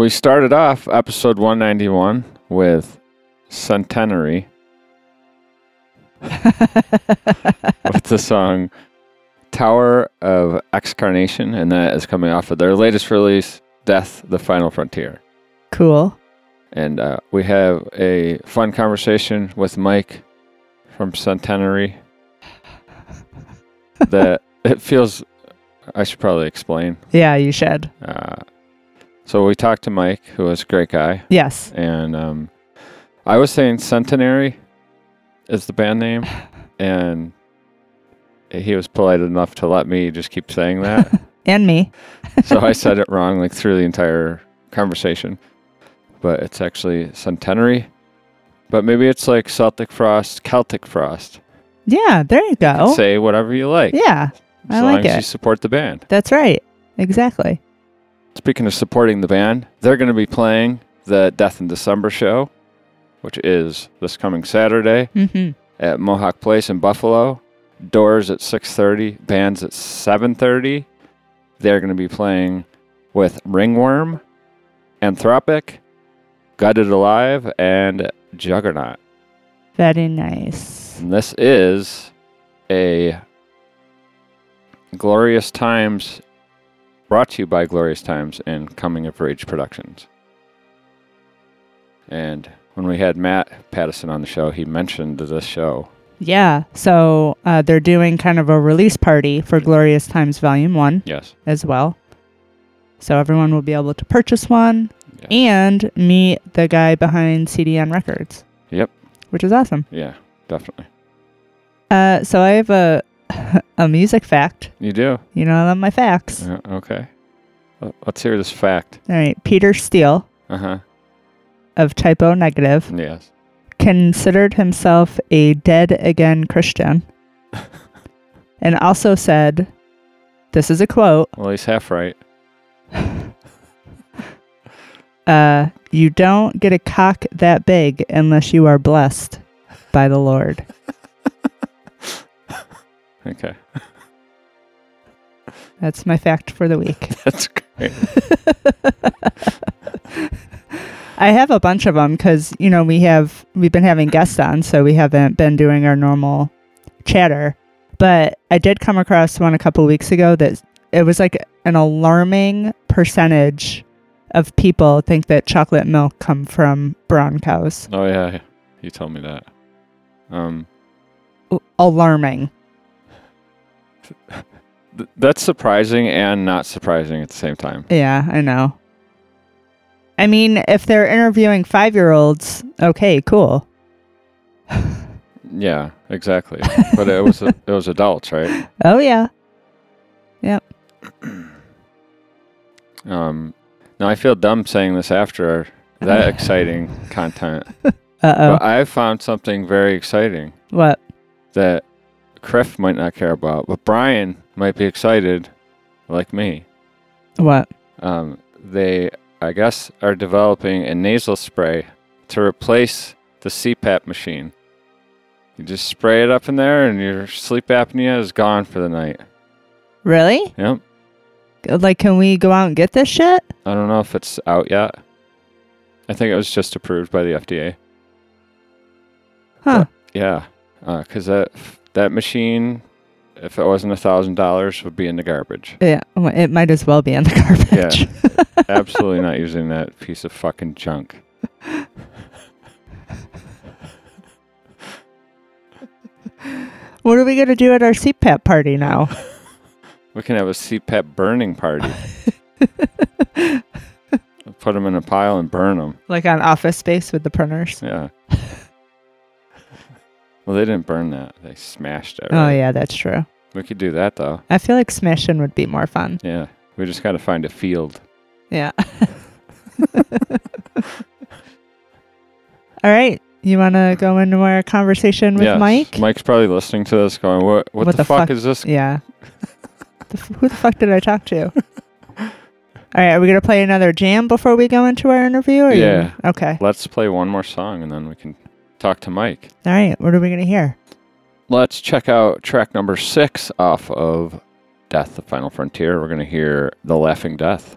We started off episode 191 with Centenary with the song Tower of Excarnation, and that is coming off of their latest release, Death the Final Frontier. Cool. And uh, we have a fun conversation with Mike from Centenary that it feels I should probably explain. Yeah, you should. Uh, So we talked to Mike, who was a great guy, Yes. and um, I was saying Centenary is the band name, and he was polite enough to let me just keep saying that. And me. so I said it wrong like through the entire conversation, but it's actually Centenary. But maybe it's like Celtic Frost, Celtic Frost. Yeah, there you go. Say whatever you like. yeah, as I long like as you support the band. That's right. Exactly. Speaking of supporting the band, they're going to be playing the Death in December show, which is this coming Saturday hmm at Mohawk Place in Buffalo. Doors at 6:30, bands at 7:30. They're going to be playing with Ringworm, Anthropic, Gutted Alive, and Juggernaut. Very nice. And this is a Glorious Times brought to you by Glorious Times and Coming of Rage Productions. And when we had Matt Pattison on the show, he mentioned this show. Yeah. So uh, they're doing kind of a release party for Glorious Times Volume 1 Yes. as well. So everyone will be able to purchase one Yeah. and meet the guy behind CDN Records. Yep. Which is awesome. Yeah, definitely. Uh, so I have a a music fact. You do? You know, I love my facts. Uh, okay. Let- Let's hear this fact. All right. Peter Steele Uh huh. of Type O Negative Yes. considered himself a dead again Christian and also said, this is a quote, Well, he's half right. uh, you don't get a cock that big unless you are blessed by the Lord. Okay. That's my fact for the week. That's great. I have a bunch of them because you know we have we've been having guests on, so we haven't been doing our normal chatter. But I did come across one a couple weeks ago that it was like an alarming percentage of people think that chocolate milk come from brown cows. Oh, yeah. You told me that. Um, Alarming. Th- that's surprising and not surprising at the same time. Yeah, I know. I mean, if they're interviewing five year olds, okay, cool. Yeah, exactly. but it was it was adults, right? Oh yeah. Yep. um, now I feel dumb saying this after that exciting content, Uh oh. I found something very exciting What? that Criff might not care about, but Brian might be excited, like me. What? Um, they, I guess, are developing a nasal spray to replace the CPAP machine. You just spray it up in there, and your sleep apnea is gone for the night. Really? Yep. Like, can we go out and get this shit? I don't know if it's out yet. I think it was just approved by the FDA. Huh. Yeah, because that that machine, if it wasn't a thousand dollars, would be in the garbage. Yeah. Oh, it might as well be in the garbage. Yeah, Absolutely not using that piece of fucking junk. what are we gonna do at our CPAP party now? We can have a CPAP burning party. Put them in a pile and burn them. like on Office Space with the printers? Yeah. Well, they didn't burn that. They smashed it. Oh yeah, that's true. We could do that though. I feel like smashing would be more fun. Yeah. We just got to find a field. Yeah. All right. You want to go into our conversation with Yes. Mike? Mike's probably listening to this going, what, what, the, fuck, is this? Yeah. the f- who the fuck did I talk to? All right. Are we going to play another jam before we go into our interview? Or you- Yeah. Okay. Let's play one more song and then we can talk to Mike. All right. What are we going to hear? Let's check out track number six off of Death, the Final Frontier. We're going to hear The Laughing Death.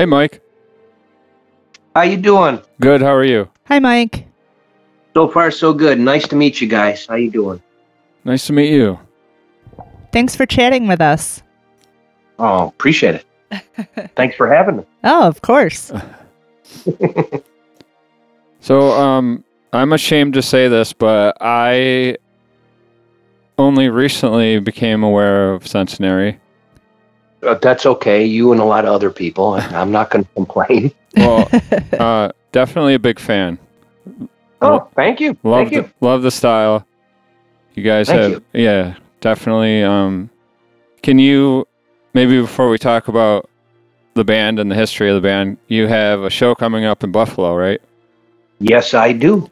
Hey, Mike. How you doing? Good. How are you? Hi, Mike. So far, so good. Nice to meet you guys. How you doing? Nice to meet you. Thanks for chatting with us. Oh, appreciate it. Thanks for having me. Oh, of course. So, um, I'm ashamed to say this, but I only recently became aware of Centenary. Uh, that's okay. You and a lot of other people. I'm not going to complain. Well, uh, definitely a big fan. Oh, thank you. Love Thank you. the, love the style. You guys Thank have you. yeah, definitely. Um, can you maybe before we talk about the band and the history of the band, you have a show coming up in Buffalo, right? Yes, I do.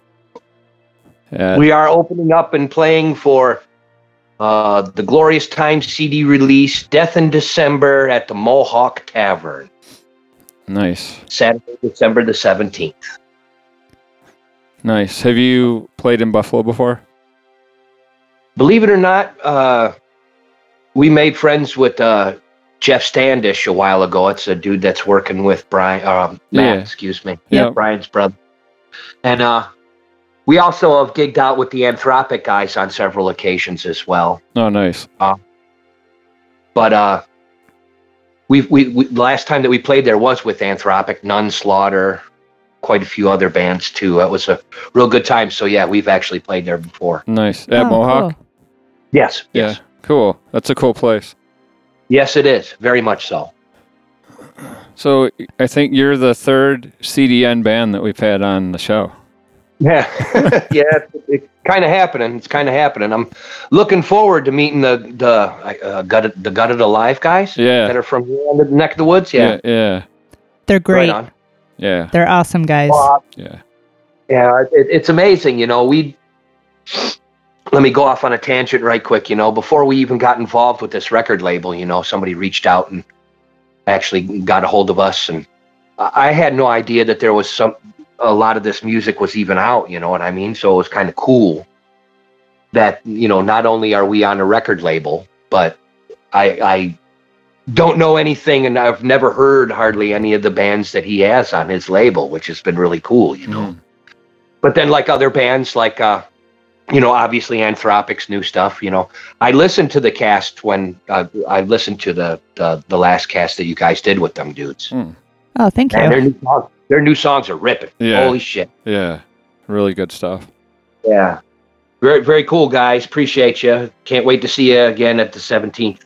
At, We are opening up and playing for uh, the Glorious Times CD release, Death in December at the Mohawk Tavern, nice, Saturday, December the 17th. nice. Have you played in Buffalo before? Believe it or not, uh, we made friends with uh, Jeff Standish a while ago. It's a dude that's working with Brian, um, Matt, Yeah. excuse me. Yeah. Brian's brother. And uh, we also have gigged out with the Anthropic guys on several occasions as well. Oh, nice. But uh, we, we, we last time that we played there was with Anthropic, Nun Slaughter, quite a few other bands too. It was a real good time. So yeah, we've actually played there before. Nice. At Oh, Mohawk? cool. Yes. Yeah. Yes. Cool. That's a cool place. Yes, it is. Very much so. So I think you're the third CDN band that we've had on the show. Yeah, yeah, it's, it's kind of happening. It's kind of happening. I'm looking forward to meeting the the uh, gutted the gutted alive guys Yeah. that are from the neck of the woods. Yeah, Yeah. Yeah. They're great. right on. Yeah. They're awesome guys. Well, Yeah. yeah, it, it's amazing. You know, we let me go off on a tangent right quick. You know, before we even got involved with this record label, you know, somebody reached out and actually got a hold of us, and I I had no idea that there was some a lot of this music was even out. You know what I mean? So it was kind of cool that you know not only are we on a record label, but I I don't know anything, and I've never heard hardly any of the bands that he has on his label, which has been really cool. You know Mhm. but then like other bands like uh you know obviously anthropic's new stuff you know i listened to the cast when uh, i listened to the, the the last cast that you guys did with them dudes Oh, thank and their you. new songs their new songs are ripping Yeah. holy shit Yeah. Really good stuff. yeah very very cool guys appreciate you can't wait to see you again at the 17th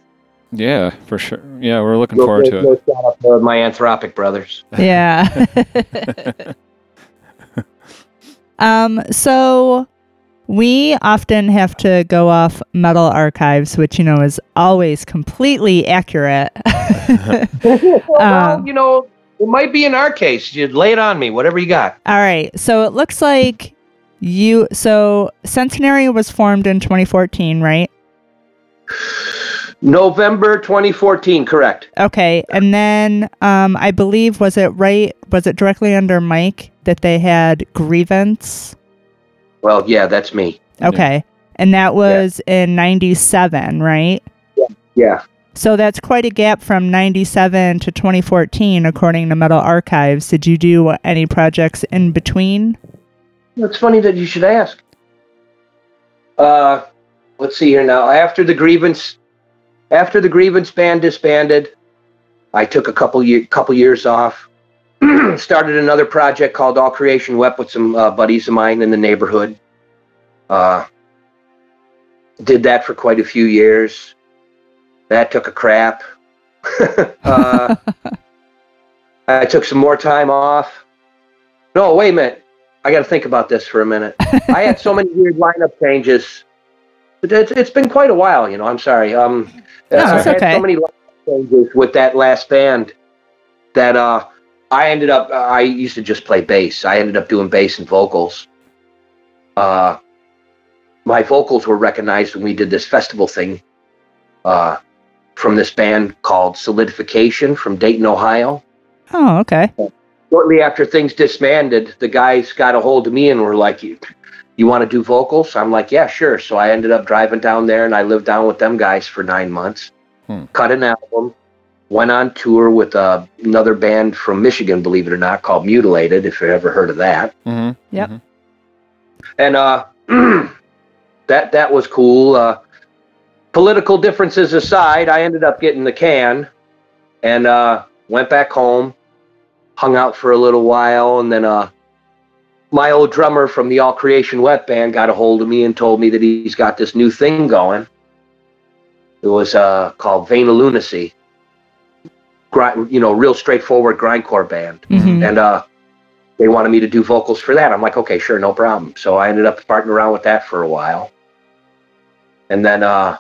Yeah, for sure. Yeah, we're looking Real- forward to real it. shout out to my anthropic brothers Yeah. um, so we often have to go off metal archives, which you know is always completely accurate. well Um, you know it might be in our case you lay it on me whatever you got All right. So it looks like you so Centenary was formed in 2014, right? november 2014 correct Okay. And then um I believe was it right was it directly under Mike that they had grievance? well yeah that's me Okay. And that was in 97, right? yeah So that's quite a gap from 97 to 2014 according to Metal Archives. Did you do any projects in between? It's funny that you should ask. Uh, let's see here now. After the grievance, after the grievance band disbanded, I took a couple year, couple years off. started another project called All Creation Wep with some uh, buddies of mine in the neighborhood. Uh, did that for quite a few years. That took a crap. uh, I took some more time off. No, wait a minute. I got to think about this for a minute. I had so many weird lineup changes. It's, it's been quite a while, you know. I'm sorry. Um, No, I had okay. so many lineup changes with that last band that uh, I ended up. I used to just play bass. I ended up doing bass and vocals. Uh, my vocals were recognized when we did this festival thing uh, from this band called Solidification from Dayton, Ohio Oh, okay. shortly after things disbanded, the guys got a hold of me and were like, "You, you want to do vocals?" I'm like, "Yeah, sure." So I ended up driving down there, and I lived down with them guys for nine months. Hmm. Cut an album, went on tour with uh, another band from Michigan, believe it or not, called Mutilated. If you've ever heard of that, Mm-hmm. Yep. and uh, that that was cool. Uh, political differences aside, I ended up getting the can, and uh, went back home, hung out for a little while, and then uh, my old drummer from the All Creation Wet Band got a hold of me and told me that he's got this new thing going. It was uh, called Vein of Lunacy. Grind, you know, real straightforward grindcore band Mhm. and uh, they wanted me to do vocals for that. I'm like, okay, sure, no problem. So I ended up partnering around with that for a while, and then uh,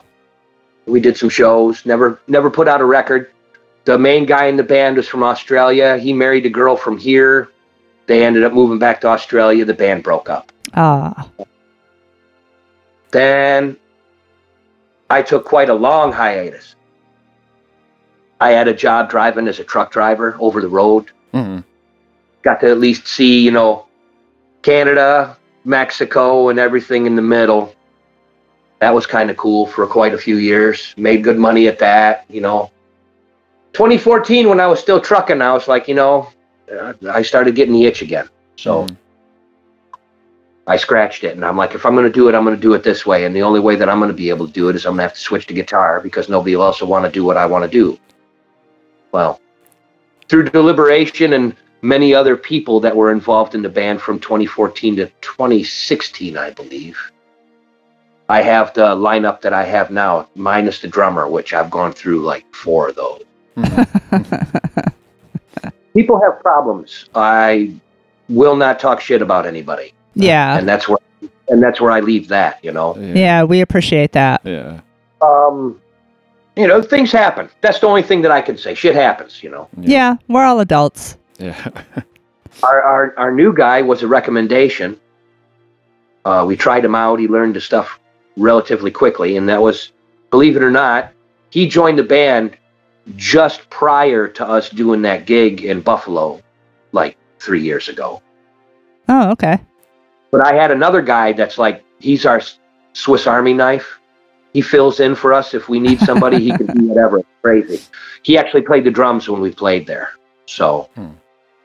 we did some shows. Never, never put out a record. The main guy in the band was from Australia. He married a girl from here. They ended up moving back to Australia. The band broke up. Ah. Then I took quite a long hiatus. I had a job driving as a truck driver over the road. Mm-hmm. got to at least see, you know, Canada, Mexico, and everything in the middle. That was kind of cool for quite a few years. Made good money at that, you know. 2014, when I was still trucking, I was like, you know, uh, I started getting the itch again. So Mhm. I scratched it, and I'm like, if I'm going to do it, I'm going to do it this way. And the only way that I'm going to be able to do it is I'm going to have to switch to guitar because nobody else will want to do what I want to do. Well, through deliberation and many other people that were involved in the band from 2014 to 2016, I believe. I have the lineup that I have now, minus the drummer, which I've gone through like four of those. People have problems. I will not talk shit about anybody, yeah. and that's where and that's where I leave that. You know, Yeah. Yeah, we appreciate that. Yeah. um, you know, things happen. That's the only thing that I can say. Shit happens. You know. Yeah, we're all adults. Yeah. our, our our new guy was a recommendation. Uh, we tried him out. He learned the stuff relatively quickly, and that was, believe it or not, he joined the band just prior to us doing that gig in Buffalo, like three years ago. Oh, okay. But I had another guy that's like he's our Swiss Army knife. He fills in for us if we need somebody. he can do whatever. Crazy. He actually played the drums when we played there. So Hmm.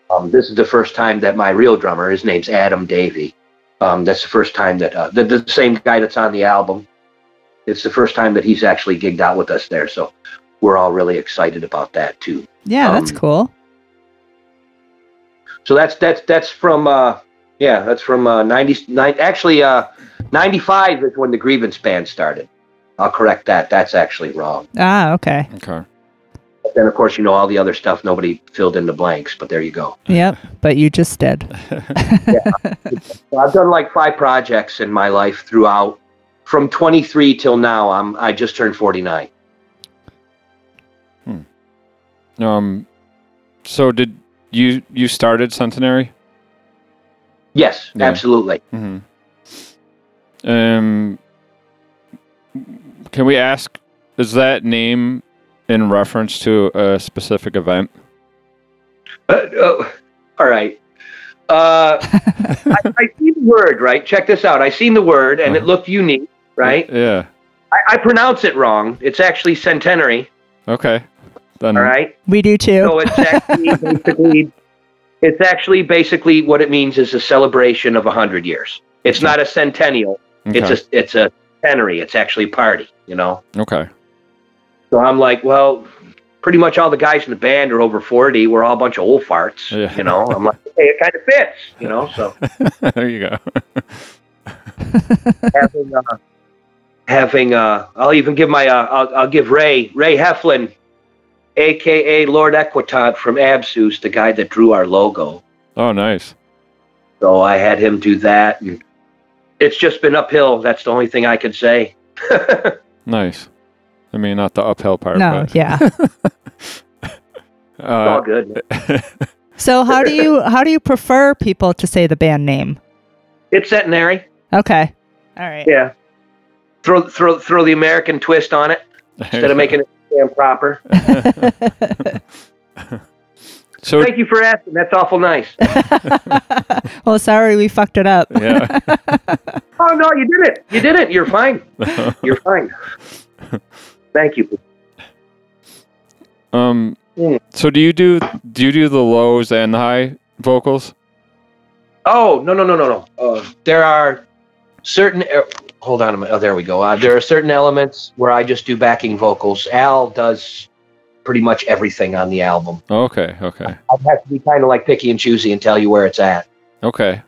um, this is the first time that my real drummer, his name's Adam Davey. Um, that's the first time that uh, the, the same guy that's on the album. It's the first time that he's actually gigged out with us there. So we're all really excited about that too. Yeah, that's Um, cool. So that's that's that's from uh yeah, that's from uh 99 actually uh 95 is when the grievance band started. I'll correct that. That's actually wrong. Ah, okay. Okay. But then of course, you know all the other stuff nobody filled in the blanks, but there you go. Yep, but you just did. So I've done like five projects in my life throughout from 23 till now. I'm I just turned 49. Hmm. Um. So did you you started Centenary? Yes, Yeah. absolutely. Mm-hmm. Um. Can we ask? Is that name in reference to a specific event? Uh, uh, all right. Uh, I, I see the word, right? Check this out. I seen the word, and it looked unique, right? Yeah. I, I pronounce it wrong. It's actually centenary, Okay. Then. all right? We do too. So it's actually basically, it's actually basically what it means is a celebration of a hundred years. It's not a centennial. Okay. It's a it's a centenary. It's actually a party, you know. okay. So I'm like, well, pretty much all the guys in the band are over forty. We're all a bunch of old farts, Yeah. you know. I'm like, hey, it kind of fits, you know. So there you go. having uh, having uh, I'll even give my uh, I'll, I'll give Ray Ray Heflin, aka Lord Equitant from Absus, the guy that drew our logo. oh, nice. So I had him do that, and it's just been uphill. That's the only thing I could say. Nice. I mean, not the uphill part. no, but, yeah. It's all Uh, good. So how do you how do you prefer people to say the band name? It's centenary. Okay. All right. Yeah. Throw throw throw the American twist on it instead of making it damn proper. so Thank you for asking. That's awful nice. well, sorry we fucked it up. yeah. Oh no, you did it. You did it. You're fine. You're fine. Thank you. um. So do you do do you do the lows and the high vocals? Oh no no no no no. Uh, there are certain. Uh, hold on a minute. Oh, there we go. Uh, there are certain elements where I just do backing vocals. Al does pretty much everything on the album. Okay, okay, I have to be kind of like picky and choosy and tell you where it's at. okay.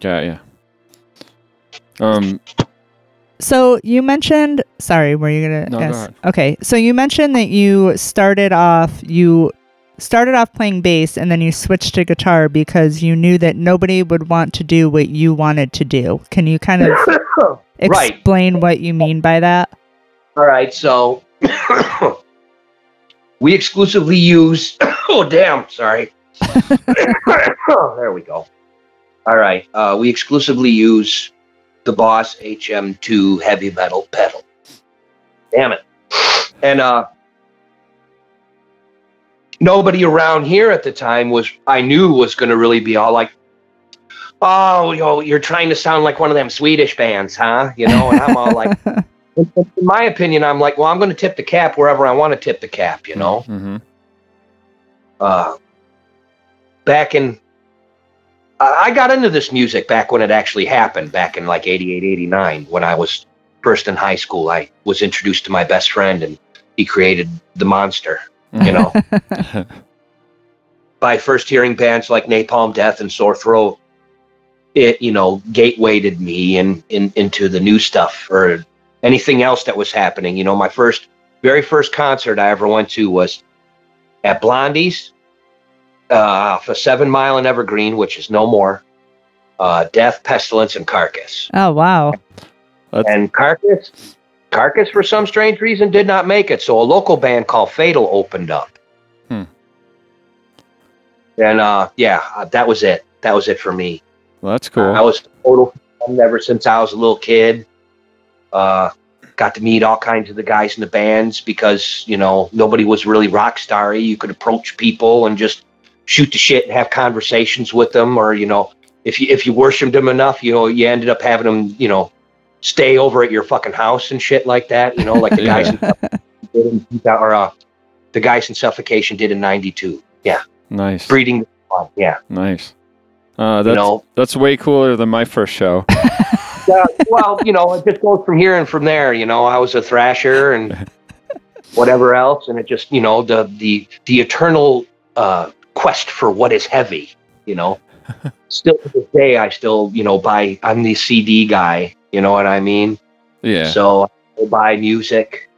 Yeah. ya. Um, So you mentioned, sorry, were you gonna? No, go ahead. Okay, so you mentioned that you started off you started off playing bass and then you switched to guitar because you knew that nobody would want to do what you wanted to do. Can you kind of Right. explain what you mean by that? All right, so we exclusively use. Oh, damn! Sorry. there we go. All right, uh, we exclusively use the Boss HM2 heavy metal pedal. Damn it! And uh, nobody around here at the time was I knew was going to really be all like, "Oh, you know, you're trying to sound like one of them Swedish bands, huh?" You know, and I'm all like in my opinion, I'm like, well, I'm going to tip the cap wherever I want to tip the cap, you know. hmm Uh, back in, I got into this music back when it actually happened, back in like 88, 89, when I was first in high school. I was introduced to my best friend, and he created the monster, you know. By first hearing bands like Napalm Death and Sore Throat, it you know gatewayed me in, in into the new stuff or anything else that was happening. You know, my first, very first concert I ever went to was at Blondie's, uh, for Seven Mile and Evergreen, which is no more. Uh, Death, Pestilence, and Carcass. Oh wow. And Carcass, Carcass, for some strange reason, did not make it. So a local band called Fatal opened up. Hmm. And uh, yeah, uh, that was it. That was it for me. Well, that's cool. I was total fan ever since I was a little kid. Uh, got to meet all kinds of the guys in the bands because you know nobody was really rock starry. You could approach people and just shoot the shit and have conversations with them, or you know, if you if you worshipped them enough, you know, you ended up having them, you know, stay over at your fucking house and shit like that. You know, like the guys in, did in 2000 or uh, the guys in Suffocation did in '92. Yeah, nice, breeding. Yeah, nice. Uh, that's you know. that's way cooler than my first show. Yeah, well, you know, it just goes from here and from there. You know, I was a thrasher and whatever else, and it just, you know, the the the eternal uh, quest for what is heavy. You know, still to this day, I still, you know, buy. I'm the CD guy. You know what I mean? Yeah. So I buy music.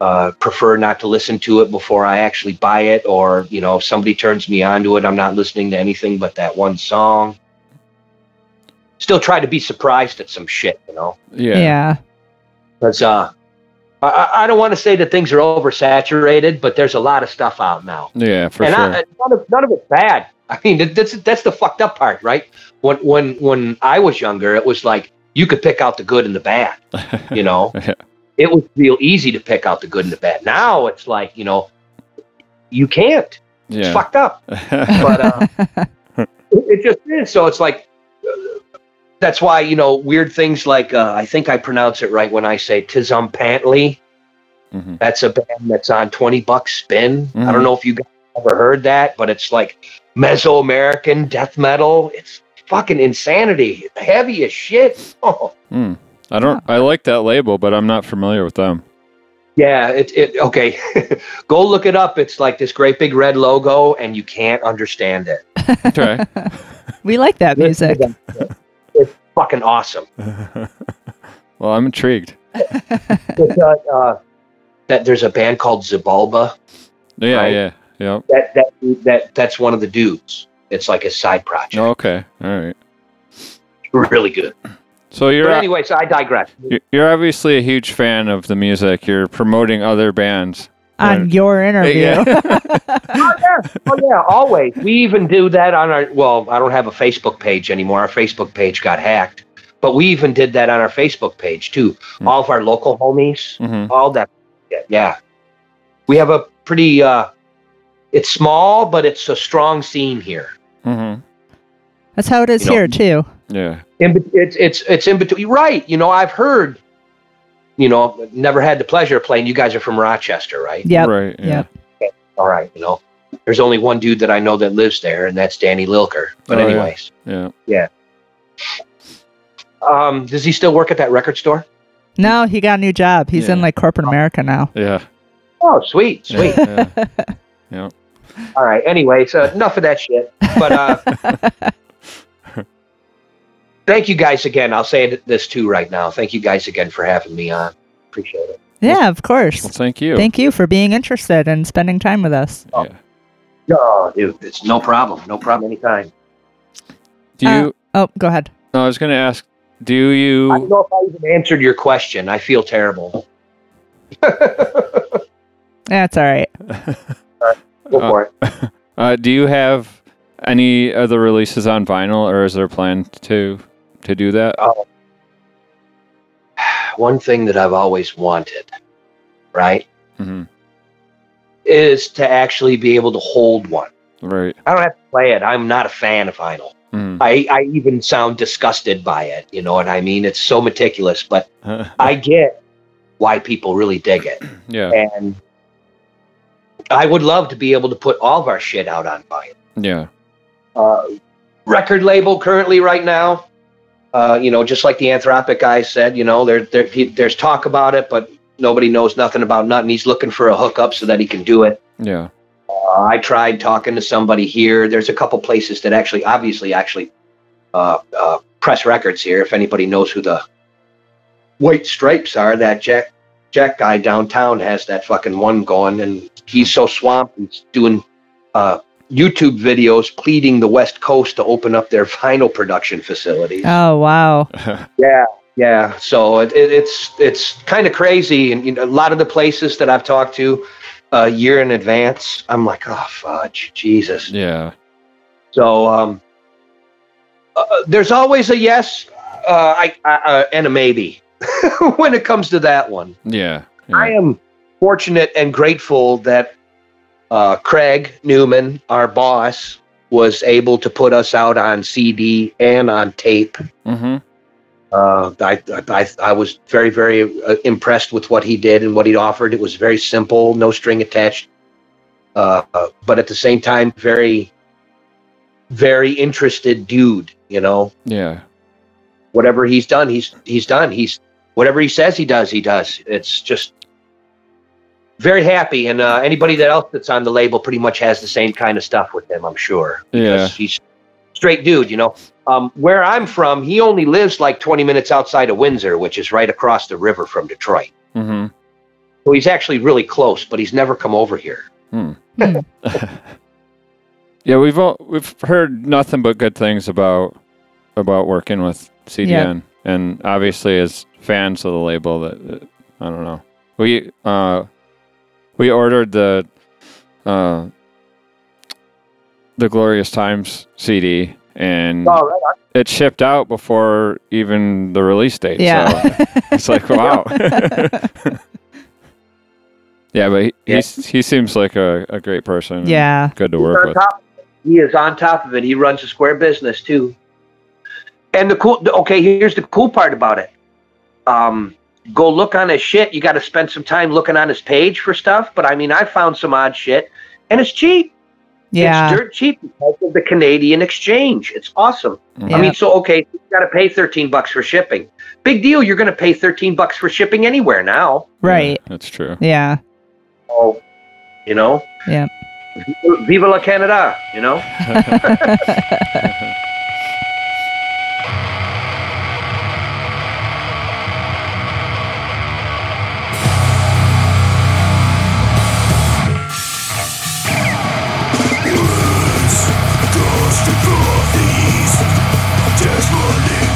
Uh, prefer not to listen to it before I actually buy it, or you know, if somebody turns me onto it, I'm not listening to anything but that one song. Still try to be surprised at some shit, you know. yeah. Yeah. Because uh, I- I, don't want to say that things are oversaturated, but there's a lot of stuff out now, Yeah, for and sure. I, none of none of it's bad. I mean, that's that's the fucked up part, right? When when when I was younger, it was like you could pick out the good and the bad. You know, Yeah. it was real easy to pick out the good and the bad. Now it's like you know, you can't. It's yeah. fucked up. But uh, it, it just is. So it's like that's why you know weird things like uh, I think I pronounce it right when I say Tzompantli. Mhm. That's a band that's on twenty bucks spin. I Mhm. don't know if you guys ever heard that, but it's like Mesoamerican death metal. It's fucking insanity. Heavy as shit. Oh. Hmm. I don't. I like that label, but I'm not familiar with them. Yeah, it, it okay. Go look it up. It's like this great big red logo, and you can't understand it. Okay. we like that music. Fucking awesome. well, I'm intrigued. It's, uh, uh, that there's a band called Xibalba. Yeah, Right. yeah, yep. That that that that's one of the dudes. It's like a side project. Oh, okay, all right. Really good. So you're But anyway, so I digress. you're obviously a huge fan of the music. You're promoting other bands. On your interview. Yeah. oh yeah, oh yeah, always. We even do that on our. Well, I don't have a Facebook page anymore. Our Facebook page got hacked, but we even did that on our Facebook page too. Hmm. All of our local homies, hmm all that. Yeah, we have a pretty. uh It's small, but it's a strong scene here. hmm That's how it is You know- here too. Yeah. in it's it's it's in between right you know i've heard you know never had the pleasure of playing you guys are from rochester right Yep. Right. Yeah. Yep. all right, you know. There's only one dude that I know that lives there, and that's Danny Lilker. But Oh, yeah. anyways, Yeah. um, does he still work at that record store? No, he got a new job. He's in like corporate America now. Yeah. Oh, sweet, sweet. Yeah. yeah. All right. Anyway, so enough of that shit. But uh, thank you guys again. I'll say this too right now. Thank you guys again for having me on. Appreciate it. Yeah, of course. Well, thank you. Thank you for being interested and spending time with us. yeah. No, dude, it's no problem. No problem anytime. Do you? Oh, go ahead. no, I was going to ask. Do you? I don't know if I even answered your question. I feel terrible. That's all right. Go Uh, for it. Uh, do you have any other releases on vinyl, or is there a plan to to do that? One thing that I've always wanted, right, hmm is to actually be able to hold one. Right. I don't have to play it. I'm not a fan of vinyl. Mm. I, I even sound disgusted by it. You know what I mean? It's so meticulous, but I get why people really dig it. yeah. And I would love to be able to put all of our shit out on vinyl. Yeah. Uh, record label currently right now, uh, you know, just like the Anthropic guy said, you know, there, there he, there's talk about it, but nobody knows nothing about nothing. He's looking for a hookup so that he can do it. Yeah. Uh, I tried talking to somebody here. There's a couple places that actually, obviously, actually uh, uh, press records here. If anybody knows who the White Stripes are, that Jack Jack guy downtown has that fucking one going, and he's so swamped. He's doing uh, YouTube videos pleading the West Coast to open up their vinyl production facilities. Oh, wow. Yeah, yeah. So it, it, it's it's kind of crazy, and you know, a lot of the places that I've talked to a year in advance, I'm like, oh fudge, Jesus. yeah. So um, uh, there's always a yes, uh, I, I, uh, and a maybe when it comes to that one. Yeah. I am fortunate and grateful that uh, Craig Newman, our boss, was able to put us out on CD and on tape. hmm Uh, I, I, I was very, very uh, impressed with what he did and what he offered. It was very simple, no string attached, uh, but at the same time, very, very interested dude. You know, Yeah. whatever he's done, he's he's done. He's whatever he says he does, he does. It's just very happy, and uh, anybody that else that's on the label pretty much has the same kind of stuff with him. I'm sure. Yeah. He's straight dude. You know, um, where I'm from, he only lives like 20 minutes outside of Windsor, which is right across the river from Detroit. hmm So he's actually really close, but he's never come over here. Hmm. Yeah. We've all, we've heard nothing but good things about about working with CDN, and obviously as fans of the label, that that- I don't know. We uh we ordered the uh the Glorious Times CD, and Oh, right. it shipped out before even the release date. Yeah. So it's like wow. yeah, but he, Yeah. he's, he seems like a, a great person. yeah. Good to He's work with. top- he is on top of it. He runs a square business too. And the cool, okay, here's the cool part about it. Um, go look on his shit. You got to spend some time looking on his page for stuff. But I mean, I found some odd shit, and it's cheap. Yeah. It's dirt cheap because of the Canadian exchange. It's awesome. Yeah. I mean, so okay, you got to pay 13 bucks for shipping. Big deal. You're going to pay 13 bucks for shipping anywhere now. Right. Yeah, that's true. Yeah. Oh, you know. Yeah. Viva- Viva la Canada. You know.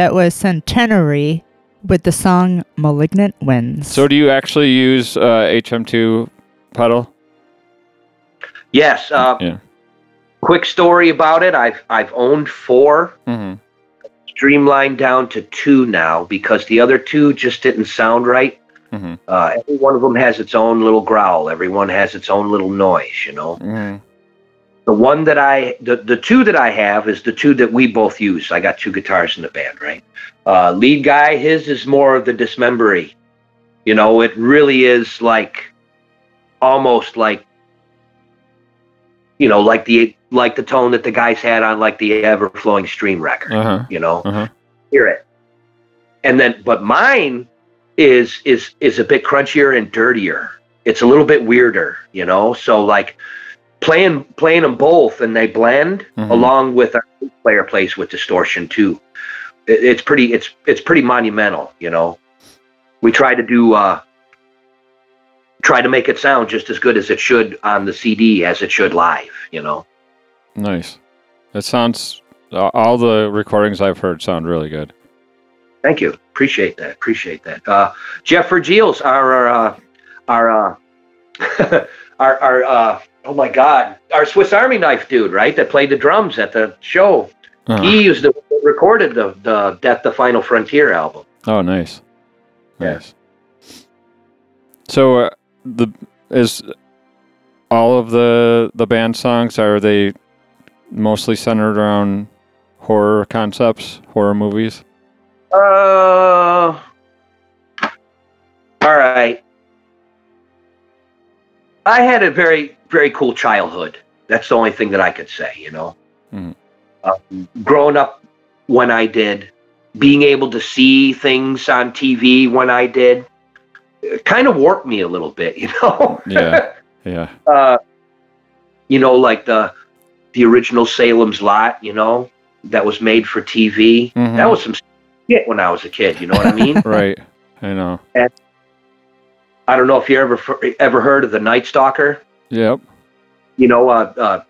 That was Centenary with the song Malignant Winds. So do you actually use uh, HM2 pedal? Yes. Uh, Yeah. Quick story about it. I've I've owned four, Mm-hmm. streamlined down to two now because the other two just didn't sound right. Mhm. Uh, every one of them has its own little growl. Everyone has its own little noise. You know. Mm-hmm. The one that I, the, the two that I have is the two that we both use. I got two guitars in the band, right? Uh, lead guy, his is more of the dismembery. You know, it really is like almost like, you know, like the like the tone that the guys had on like the Ever Flowing Stream record. Uh-huh. You know, Uh-huh. hear it, and then but mine is is is a bit crunchier and dirtier. It's a little bit weirder, you know. So like playing playing them both and they blend Mhm. along with our player plays with distortion too. It, it's pretty it's it's pretty monumental, you know. We try to do uh try to make it sound just as good as it should on the CD as it should live, you know. Nice. It sounds. All the recordings I've heard sound really good. Thank you. Appreciate that. Appreciate that. Uh, Jeff Vergils, our our uh, our uh, our, our uh, oh my God, our Swiss Army knife dude, right? That played the drums at the show. Uh-huh. He was the recorded the the Death the Final Frontier album. Oh, nice. Yeah. Nice. So uh, the is all of the the band songs are they mostly centered around horror concepts, horror movies? Uh, all right. I had a very, very cool childhood. That's the only thing that I could say, you know. Um, growing up when I did, being able to see things on TV when I did, kind of warped me a little bit, you know. Yeah. Yeah. uh, you know, like the the original Salem's Lot, you know, that was made for TV. Mhm. That was some shit when I was a kid. You know what I mean? Right. I know. I don't know if you ever ever heard of the Night Stalker. Yep. You know, uh, uh,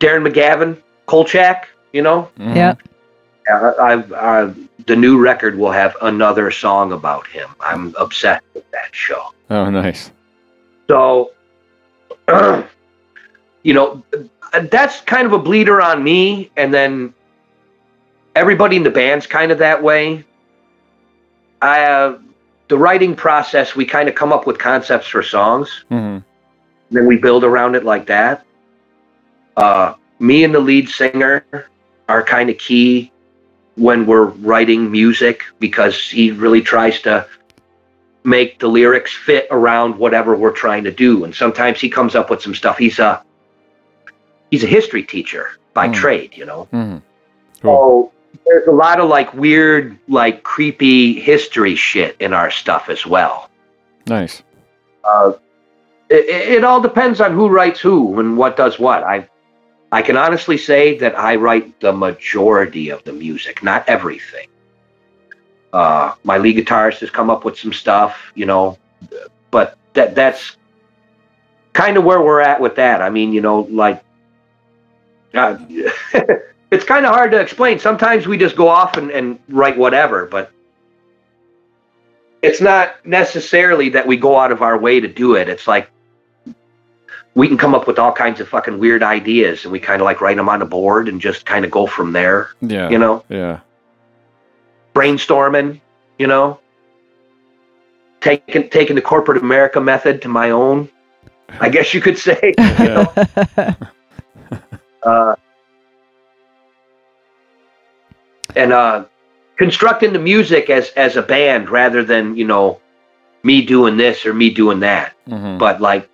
Darren McGavin, Kolchak. You know, Mhm. Yep. uh, I've uh, the new record will have another song about him. I'm obsessed with that show. Oh, nice. So, you know, that's kind of a bleeder on me. And then everybody in the band's kind of that way. I, uh, the writing process, we kind of come up with concepts for songs, hmm then we build around it like that. Uh, me and the lead singer are kind of key when we're writing music because he really tries to make the lyrics fit around whatever we're trying to do. And sometimes he comes up with some stuff. He's a he's a history teacher by Hmm. trade, you know. mm-hmm So there's a lot of like weird, like creepy history shit in our stuff as well. Nice. Uh, it, it all depends on who writes who and what does what. I I can honestly say that I write the majority of the music, not everything. Uh, my lead guitarist has come up with some stuff, you know, but that that's kind of where we're at with that. I mean, you know, like uh, it's kind of hard to explain. Sometimes we just go off and, and write whatever, but it's not necessarily that we go out of our way to do it. It's like we can come up with all kinds of fucking weird ideas and we kind of like write them on a board and just kind of go from there, Yeah. you know, Yeah. brainstorming, you know, taking taking the corporate America method to my own, I guess you could say. you know? uh, and uh, constructing the music as as a band rather than you know me doing this or me doing that. hmm But like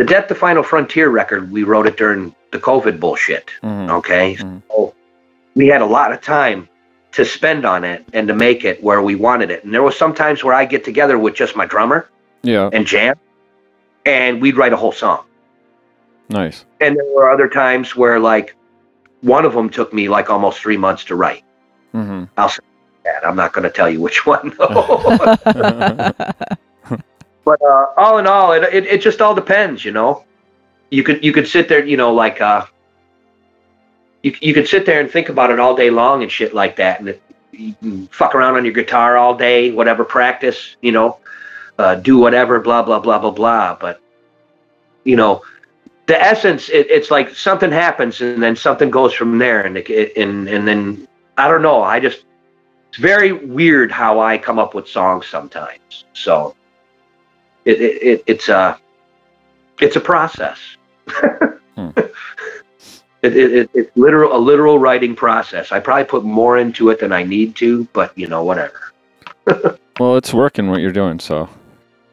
the Death the Final Frontier record, we wrote it during the COVID bullshit. hmm Okay, Mhm. so we had a lot of time to spend on it and to make it where we wanted it. And there was some times where I get together with just my drummer Yeah. and jam, and we'd write a whole song. Nice. And there were other times where like one of them took me like almost three months to write. hmm I'll say that. I'm not going to tell you which one though. but uh, all in all, it, it it just all depends, you know. You could you could sit there, you know, like uh, you you could sit there and think about it all day long and shit like that, and it, you can fuck around on your guitar all day, whatever practice, you know, uh, do whatever, blah blah blah blah blah. But you know, the essence, it, it's like something happens and then something goes from there, and it, and and then I don't know. I just it's very weird how I come up with songs sometimes. So it, it, it it's a it's a process. Hmm. It, it, it, it's literal a literal writing process. I probably put more into it than I need to, but you know, whatever. Well, it's working what you're doing, so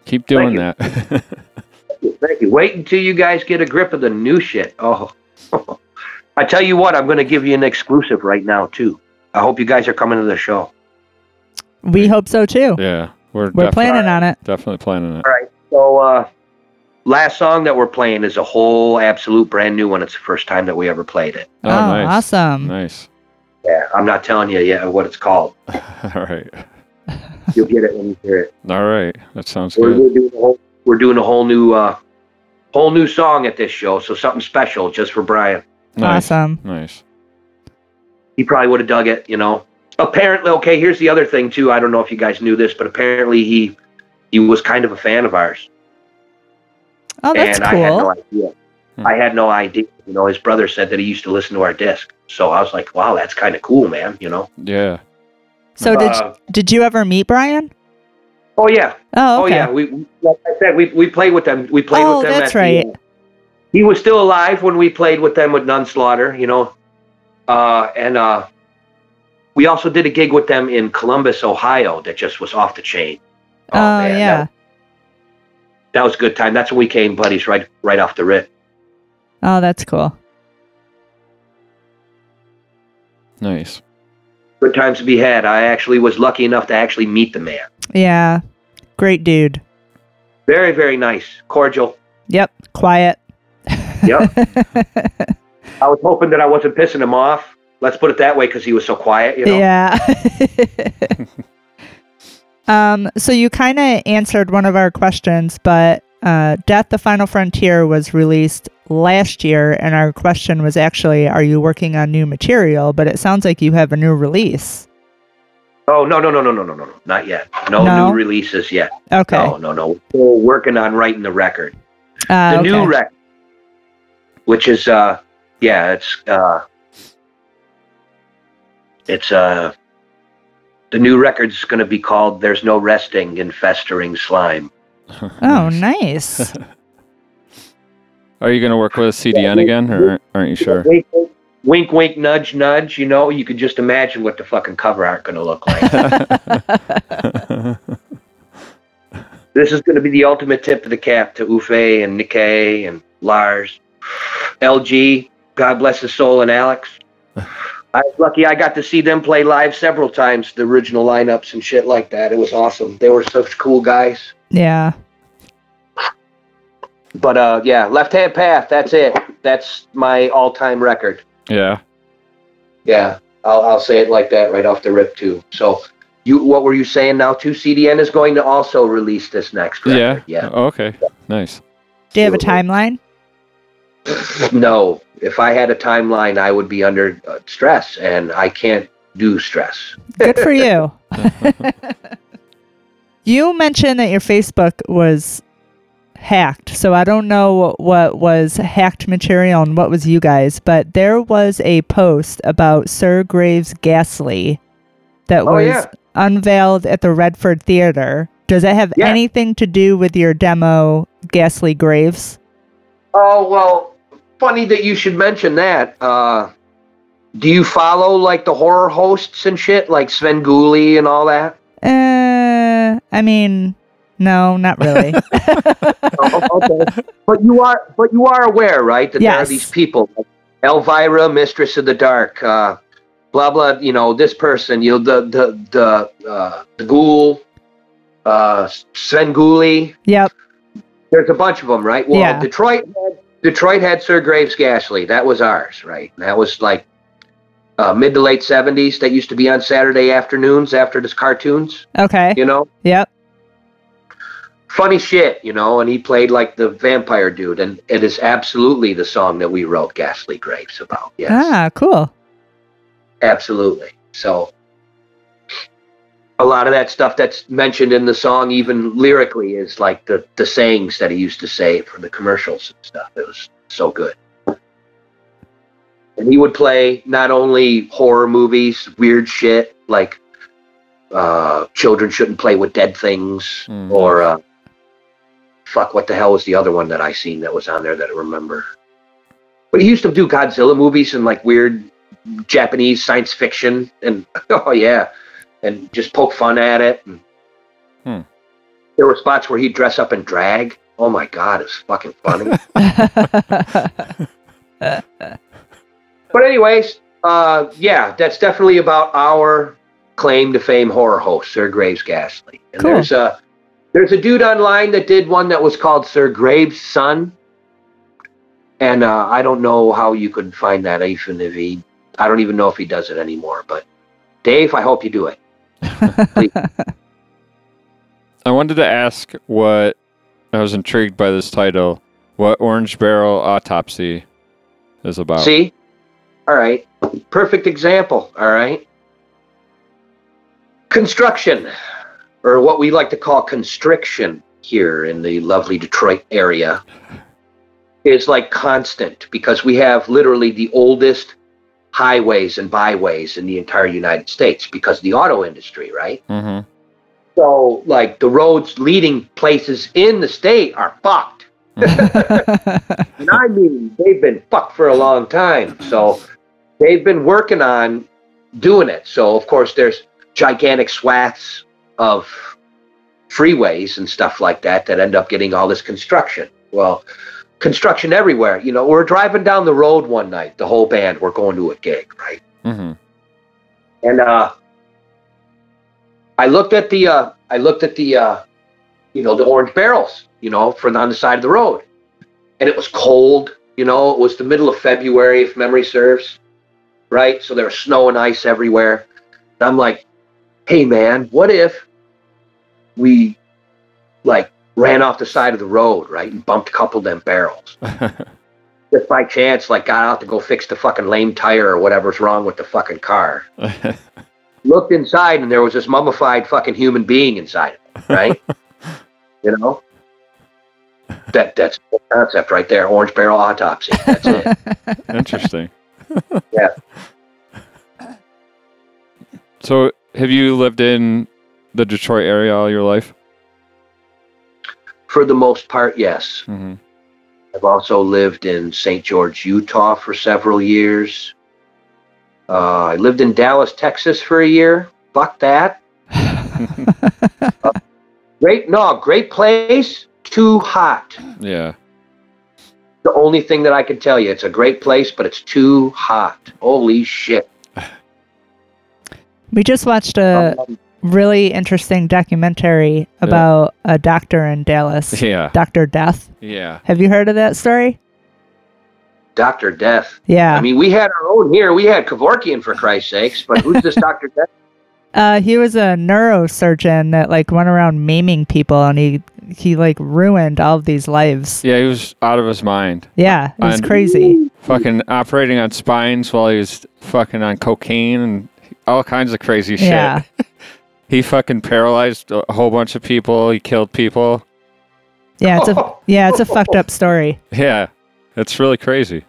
keep doing you. that. Thank you. Wait until you guys get a grip of the new shit. Oh, I tell you what, I'm going to give you an exclusive right now too. I hope you guys are coming to the show. We hope so too. yeah, we're, We're defi- planning on it. definitely planning it. All right. So, uh, last song that we're playing is a whole absolute brand new one. It's the first time that we ever played it. Oh, Oh, nice. awesome. Nice. Yeah, I'm not telling you yet what it's called. All right. You'll get it when you hear it. All right. That sounds We're, good. we're doing a whole, we're doing a whole new, uh, whole new song at this show. So something special just for Brian. Nice. Awesome. Nice. He probably would have dug it, you know. Apparently, okay. Here's the other thing too. I don't know if you guys knew this, but apparently he he was kind of a fan of ours, Oh, that's and I had no cool. idea. Hmm. I had no idea. You know, his brother said that he used to listen to our disc, so I was like, "Wow, that's kind of cool, man." You know. Yeah. So did Uh, did you ever meet Brian? oh yeah. Oh, okay. Oh yeah. We we- like I said, we we played with them. We played Oh, with them. that's at the, right. uh, he was still alive when we played with them with Nunslaughter. You know, uh, and uh, we also did a gig with them in Columbus, Ohio. That just was off the chain. Oh, oh man, yeah. That, that was a good time. That's when we came buddies right right off the rip. Oh, that's cool. Nice. Good times to be had. I actually was lucky enough to actually meet the man. Yeah. Great dude. Very very nice, cordial. Yep. Quiet. Yep. I was hoping that I wasn't pissing him off. Let's put it that way, because he was so quiet. You know. Yeah. um, so you kind of answered one of our questions, but uh, Death the Final Frontier was released last year, and our question was actually, are you working on new material? But it sounds like you have a new release. Oh no no no no no no no no not yet. No, No? new releases yet. Okay. No no no. We're working on writing the record. Uh, The okay. new record, which is uh yeah it's uh it's uh the new record's going to be called "There's No Resting in Festering Slime." Oh, nice. Are you going to work with CDN again, or aren't you sure? Wink, wink, wink, wink, nudge, nudge. You know, you could just imagine what the fucking cover art going to look like. this is going to be the ultimate tip of the cap to Uffe and Nicke and Lars, LG. God bless his soul, and Alex. I was lucky I got to see them play live several times, the original lineups and shit like that. It was awesome. They were such cool guys. yeah. But uh, yeah, Left Hand Path. That's it. That's my all-time record. yeah. Yeah, I'll, I'll say it like that right off the rip too. So, you what were you saying now? Too CDN is going to also release this next record. Yeah. Yeah. Oh, okay. Nice. Do you have a timeline? No, if I had a timeline, I would be under uh, stress, and I can't do stress. Good for you. you mentioned that your Facebook was hacked. So I don't know what was hacked material and what was you guys, but there was a post about Sir Graves Ghastly that Oh, was yeah. unveiled at the Redford Theater. Does that have Yeah. anything to do with your demo, Ghastly Graves? Oh well, funny that you should mention that. Uh, do you follow like the horror hosts and shit, like Svengoolie and all that? Uh, I mean, no, not really. Oh, okay. But you are, but you are aware, right, that there are these people, like Elvira, Mistress of the Dark, uh, blah blah. You know, this person, you know, the the the uh, the ghoul, uh, Svengoolie. yep. There's a bunch of them, right? Well, Yeah. Detroit, had, Detroit had Sir Graves Ghastly. That was ours, right? That was like uh, mid to late '70s. That used to be on Saturday afternoons after the cartoons. Okay. You know, Yep. funny shit, you know. And he played like the vampire dude, and it is absolutely the song that we wrote "Ghastly Graves" about. Yes, Ah, cool. absolutely. So, a lot of that stuff that's mentioned in the song, even lyrically, is like the the sayings that he used to say for the commercials and stuff. It was so good. And he would play not only horror movies, weird shit like uh, children shouldn't play with dead things, Hmm. or uh, fuck, what the hell was the other one that I seen that was on there that I remember? But he used to do Godzilla movies and like weird Japanese science fiction, and oh yeah, and just poke fun at it. And Hmm. There were spots where he'd dress up in drag. Oh my god, it's fucking funny. but anyways, uh, yeah, that's definitely about our claim to fame horror host, Sir Graves Ghastly. And Cool. there's a there's a dude online that did one that was called Sir Graves' Son. And uh, I don't know how you could find that even if he I don't even know if he does it anymore. But Dave, I hope you do it. I wanted to ask what I was intrigued by this title. What Orange Barrel Autopsy is about. See? All right. Perfect example. All right. Construction, or what we like to call constriction here in the lovely Detroit area, is like constant because we have literally the oldest highways and byways in the entire United States because of the auto industry, right? hmm So, like, the roads leading places in the state are fucked. And I mean, they've been fucked for a long time. So they've been working on doing it. So, of course, there's gigantic swaths of freeways and stuff like that that end up getting all this construction. Well, construction everywhere. You know, we're driving down the road one night, the whole band, we're going to a gig, right? Mm-hmm. And uh, I looked at the uh, I looked at the uh, you know the orange barrels, you know, from on the side of the road, and it was cold. You know, it was the middle of February, if memory serves, right? So there was snow and ice everywhere. And I'm like, hey man, what if we like ran off the side of the road, right, and bumped a couple of them barrels? Just by chance, like got out to go fix the fucking lame tire or whatever's wrong with the fucking car looked inside and there was this mummified fucking human being inside of it, right? you know? That that's the concept right there. Orange barrel autopsy. That's it. Interesting. Yeah. So, have you lived in the Detroit area all your life? For the most part, yes. hmm I've also lived in St. George, Utah for several years. Uh, I lived in Dallas, Texas for a year. Fuck that. Great, no, great place. Too hot. Yeah. The only thing that I can tell you, it's a great place, but it's too hot. Holy shit. we just watched a Um, really interesting documentary about a doctor in Dallas, Yeah. Dr. Death. Yeah. Have you heard of that story? Dr. Death. Yeah. I mean, we had our own here. We had Kevorkian for Christ's sakes, but who's this Dr. Death? Uh, he was a neurosurgeon that like went around maiming people, and he he like ruined all of these lives. Yeah, he was out of his mind. Yeah, it was And- crazy. Fucking operating on spines while he was fucking on cocaine and all kinds of crazy shit. Yeah, He fucking paralyzed a whole bunch of people. He killed people. yeah, it's a yeah, it's a fucked up story. Yeah. It's really crazy.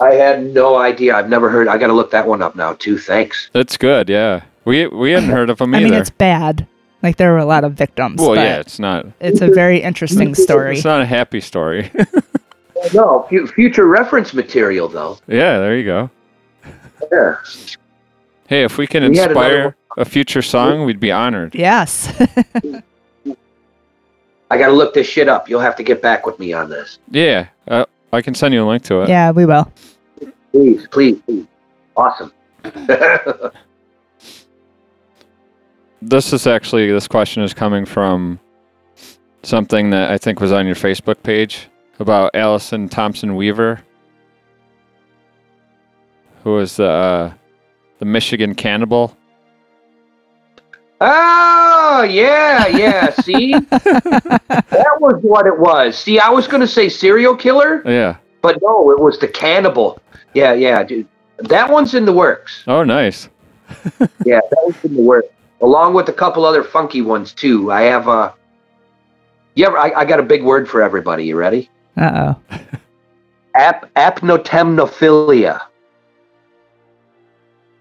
I had no idea. I've never heard. I got to look that one up now, too. Thanks. That's good, yeah. We we hadn't heard of him either. I mean, it's bad. Like there were a lot of victims, well, but yeah, it's not. it's a very interesting story. It's not a happy story. No, fu- future reference material, though. yeah, there you go. Yeah. Hey, if we can We had another inspire a future song, we'd be honored. Yes. I got to look this shit up. You'll have to get back with me on this. Yeah, uh, I can send you a link to it. yeah, we will. Please, please, please. Awesome. This is actually this question is coming from something that I think was on your Facebook page about Allison Thompson Weaver, who was the uh, the Michigan cannibal. Oh, yeah, yeah. See? that was what it was. See, I was going to say serial killer, Yeah. but no, it was the cannibal. Yeah, yeah, dude. That one's in the works. Oh, nice. Yeah, that one's in the works. along with a couple other funky ones too. I have a. You ever? I, I got a big word for everybody. You ready? Uh oh. Ap, apnotemnophilia.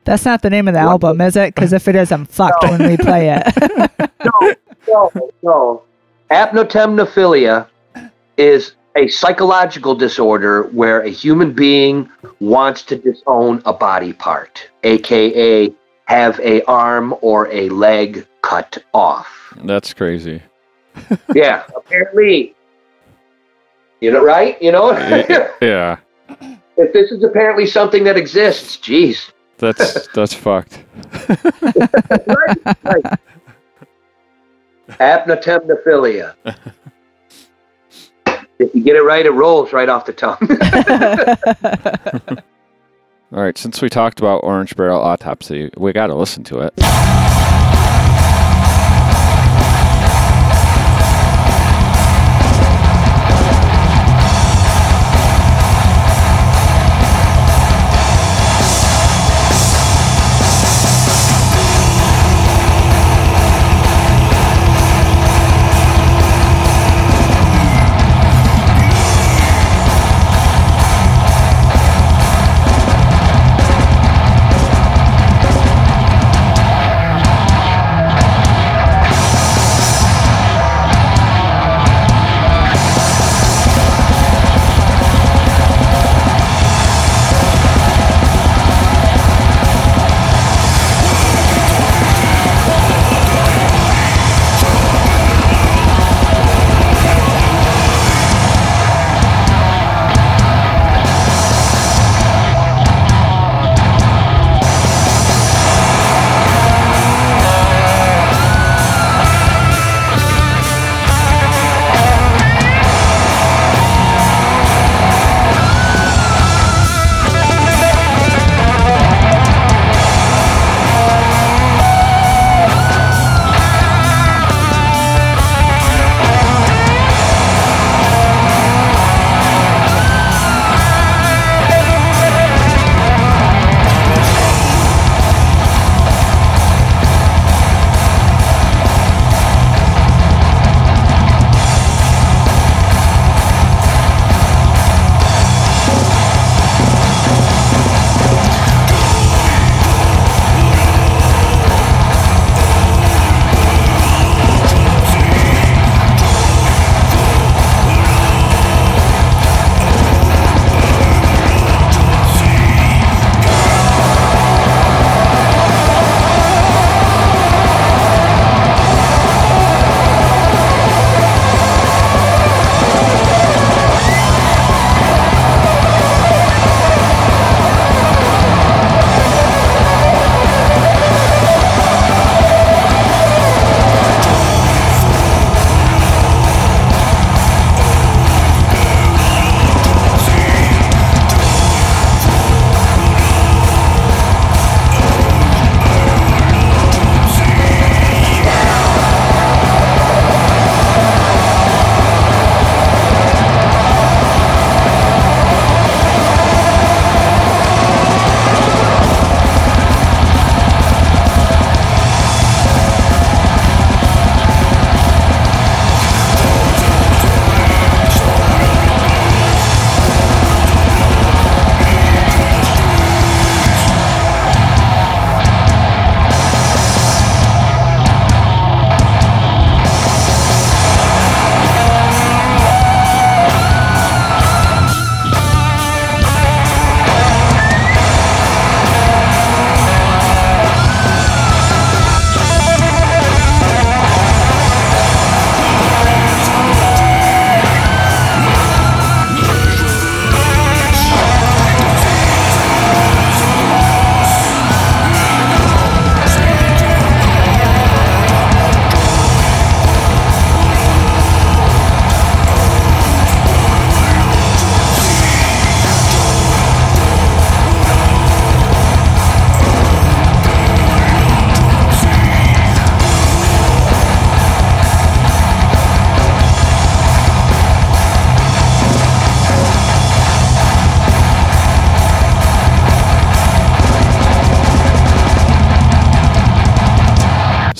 That's not the name of the What? album, is it? Because if it is, I'm fucked when we play it. No, no. Apnotemnophilia is a psychological disorder where a human being wants to disown a body part, aka have a arm or a leg cut off. That's crazy. yeah, apparently. You know, right? You know, Yeah, if this is apparently something that exists, geez. That's that's fucked. right, right. Apnotemnophilia. if you get it right, it rolls right off the tongue. All right, since we talked about Orange Barrel Autopsy, we got to listen to it.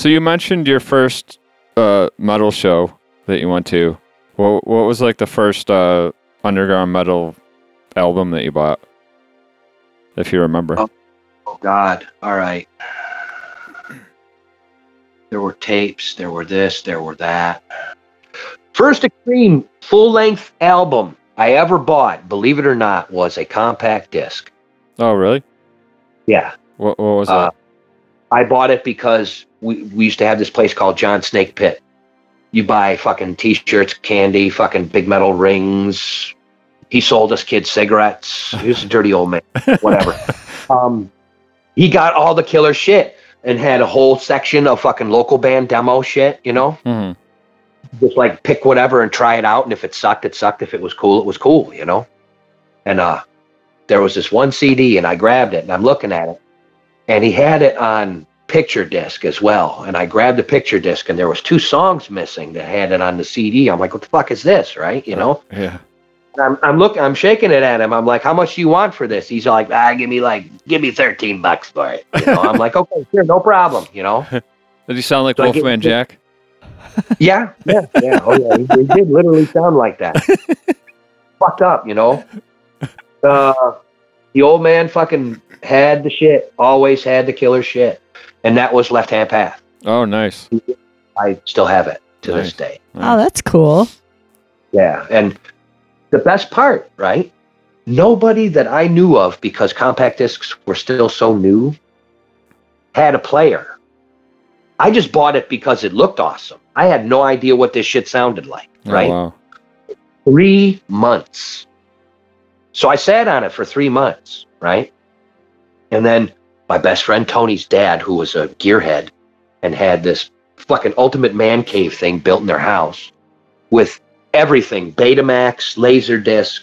So you mentioned your first uh, metal show that you went to. What what was like the first uh, underground metal album that you bought? If you remember. Oh. Oh God! All right. There were tapes. There were this. There were that. First Extreme full length album I ever bought, believe it or not, was a compact disc. Oh, really? Yeah. What what was Uh, that? I bought it because we, we used to have this place called John Snake Pit. You buy fucking t-shirts, candy, fucking big metal rings. He sold us kids cigarettes. He was a dirty old man. Whatever. um, he got all the killer shit and had a whole section of fucking local band demo shit. You know, hmm just like pick whatever and try it out. And if it sucked, it sucked. If it was cool, it was cool. You know. And uh, there was this one CD, and I grabbed it, and I'm looking at it, and he had it on picture disc as well. And I grabbed the picture disc, and there was two songs missing that had it on the CD. I'm like, what the fuck is this, right? You know. Yeah. I'm I'm looking, I'm shaking it at him. I'm like, how much do you want for this? He's like, ah, give me like, give me 13 bucks for it. You know. I'm like, okay, sure, no problem. You know. Did he sound like So Wolfman Jack? Yeah, yeah, yeah. Oh yeah, he, he did literally sound like that. Fucked up, you know. Uh, the old man fucking had the shit. Always had the killer shit, and that was Left Hand Path. Oh, nice. I still have it to Nice. this day. Oh, that's cool. Yeah, and the best part, right? Nobody that I knew of, because compact discs were still so new, had a player. I just bought it because it looked awesome. I had no idea what this shit sounded like, Oh, right? wow. three months. So I sat on it for three months, right? And then my best friend Tony's dad, who was a gearhead and had this fucking ultimate man cave thing built in their house with everything Betamax, Laserdisc,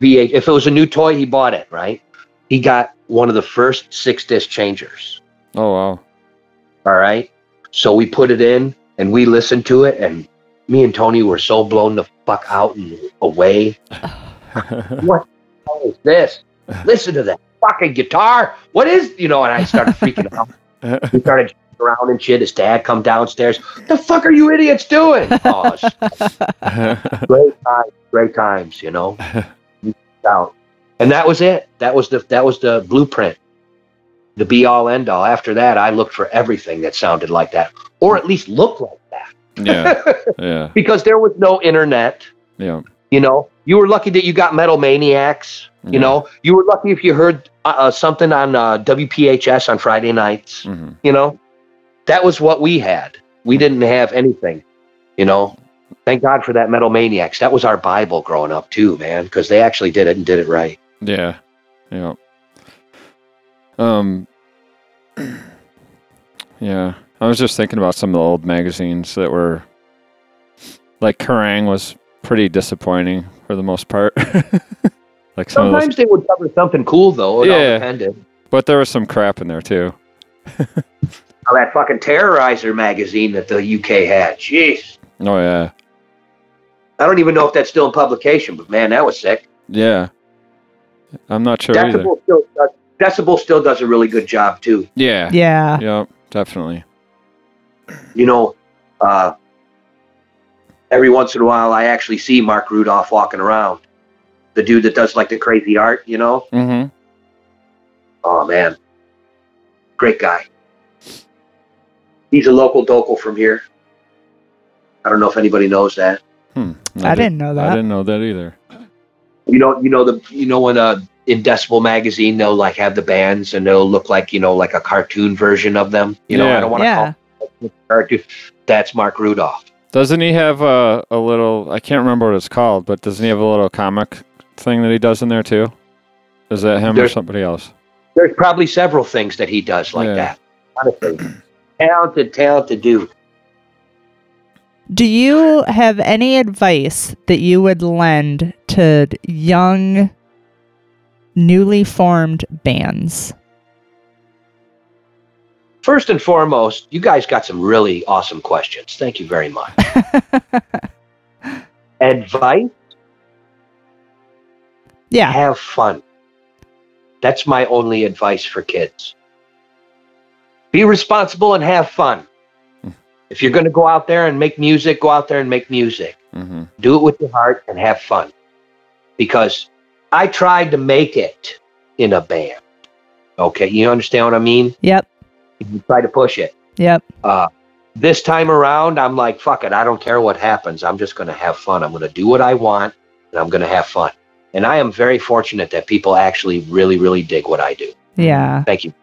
VH. If it was a new toy, he bought it, right? He got one of the first six disc changers. Oh, wow. All right. So we put it in and we listened to it, and me and Tony were so blown the fuck out and away. what the hell is this? Listen to that fucking guitar. What is, you know, and I started freaking out. We started around and shit. His dad come downstairs. The fuck are you idiots doing? Oh, great times, great times, you know. out. And that was it. That was the that was the blueprint. The be all end all. After that, I looked for everything that sounded like that, or at least looked like that. yeah. Yeah. because there was no internet. Yeah. You know, you were lucky that you got Metal Maniacs. You know, you were lucky if you heard uh, uh, something on uh, WPHS on Friday nights. hmm You know, that was what we had. We didn't have anything. You know, thank God for that Metal Maniacs. That was our Bible growing up too, man, because they actually did it and did it right. Yeah. Yeah. Um. Yeah, I was just thinking about some of the old magazines that were like Kerrang was pretty disappointing for the most part. like some of those, Sometimes they would cover something cool though. It all Yeah. depended. but there was some crap in there too. Oh, that fucking Terrorizer magazine that the UK had. Jeez. Oh yeah, I don't even know if that's still in publication, but man, that was sick. yeah. I'm not sure either. Decibel still, does, Decibel still does a really good job too. Yeah. Yeah. Yeah. Definitely. You know, uh, every once in a while, I actually see Mark Rudolph walking around. The dude that does like the crazy art, you know. Mm-hmm. Oh man, great guy. He's a local docal from here. I don't know if anybody knows that. Hmm. I didn't know that. I didn't know that either. You know, you know the you know when uh in Decibel magazine they'll like have the bands and they'll look like you know like a cartoon version of them. You know, I don't want to Yeah. call it cartoon. That's Mark Rudolph. Doesn't he have a, a little? I can't remember what it's called, but doesn't he have a little comic thing that he does in there too? Is that him or somebody else? There's probably several things that he does like Yeah. that. Honestly, talented, talented dude. Do you have any advice that you would lend to young, newly formed bands? First and foremost, you guys got some really awesome questions. Thank you very much. Advice: Yeah. have fun. That's my only advice for kids. Be responsible and have fun. If you're going to go out there and make music, go out there and make music. hmm Do it with your heart and have fun. Because I tried to make it in a band. Okay, you understand what I mean? Yep. You try to push it. Yep. Uh, this time around, I'm like, fuck it. I don't care what happens. I'm just going to have fun. I'm going to do what I want and I'm going to have fun. And I am very fortunate that people actually really, really dig what I do. Yeah. Thank you.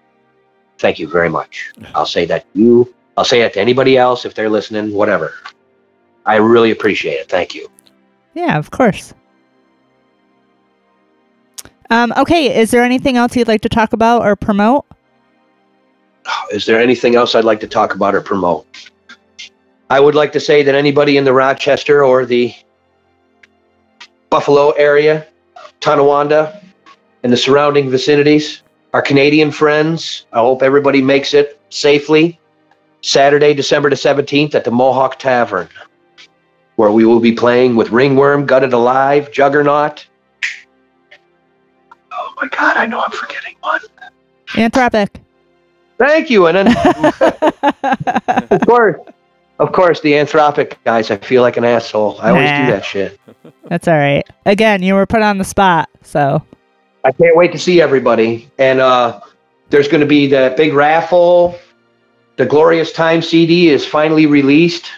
Thank you very much. I'll say that to you. I'll say that to anybody else if they're listening, whatever. I really appreciate it. Thank you. Yeah, of course. Um, okay, is there anything else you'd like to talk about or promote? Is there anything else I'd like to talk about or promote? I would like to say that anybody in the Rochester or the Buffalo area, Tonawanda, and the surrounding vicinities, our Canadian friends, I hope everybody makes it safely. Saturday, December the 17th at the Mohawk Tavern, where we will be playing with Ringworm, Gutted Alive, Juggernaut. Oh my God, I know I'm forgetting one. Anthropic. Thank you. And then of course, of course, the anthropic guys. I feel like an asshole. I always Nah. do that shit. That's all right. Again, you were put on the spot, so I can't wait to see everybody. And uh, there's going to be the big raffle. The Glorious Time CD is finally released.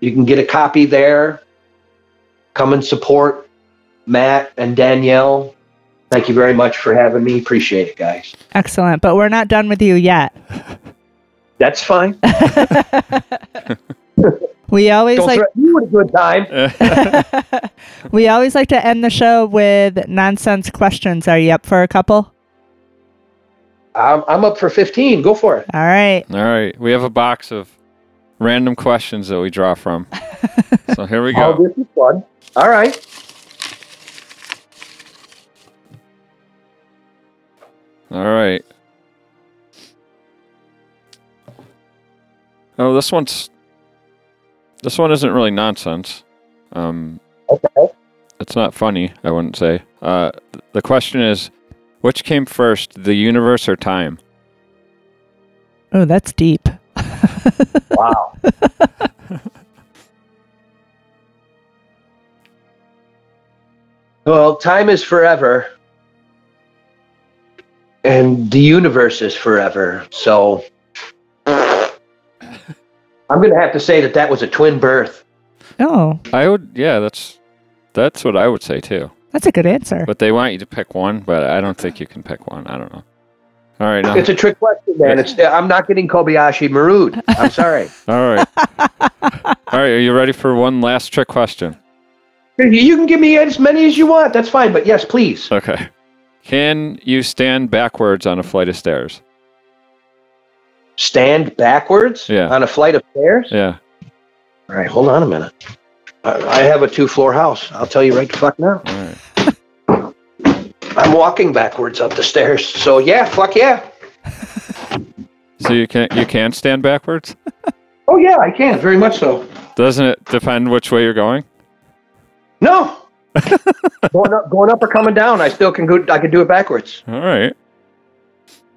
You can get a copy there. Come and support Matt and Danielle. Thank you very much for having me. Appreciate it, guys. excellent. But we're not done with you yet. That's fine. We always Don't like you with a good time. we always like to end the show with nonsense questions. Are you up for a couple? I'm, I'm up for 15. Go for it. All right. All right. We have a box of random questions that we draw from. so here we Oh, go. this is fun. All right. All right. Oh, this one's this one isn't really nonsense. Um, Okay. it's not funny. I wouldn't say. Uh, the question is, which came first, the universe or time? Oh, that's deep. Wow. well, time is forever, and the universe is forever. So I'm going to have to say that that was a twin birth. Oh, I would. Yeah, that's that's what I would say too. that's a good answer. But they want you to pick one, but I don't think you can pick one. I don't know. All right, now, It's a um, trick question, man. It's I'm not getting Kobayashi Maru'd. I'm sorry. all right, all right. Are you ready for one last trick question? you can give me as many as you want. That's fine. But yes, please. Okay. Can you stand backwards on a flight of stairs? Stand backwards Yeah. on a flight of stairs. Yeah. All right, hold on a minute. I, I have a two-floor house. I'll tell you right the fuck now. All right. I'm walking backwards up the stairs. So yeah, fuck yeah. So you can't? you can stand backwards? Oh yeah, I can very much so. Doesn't it depend which way you're going? No. going up, going up or coming down, I still can go. I can do it backwards. All right.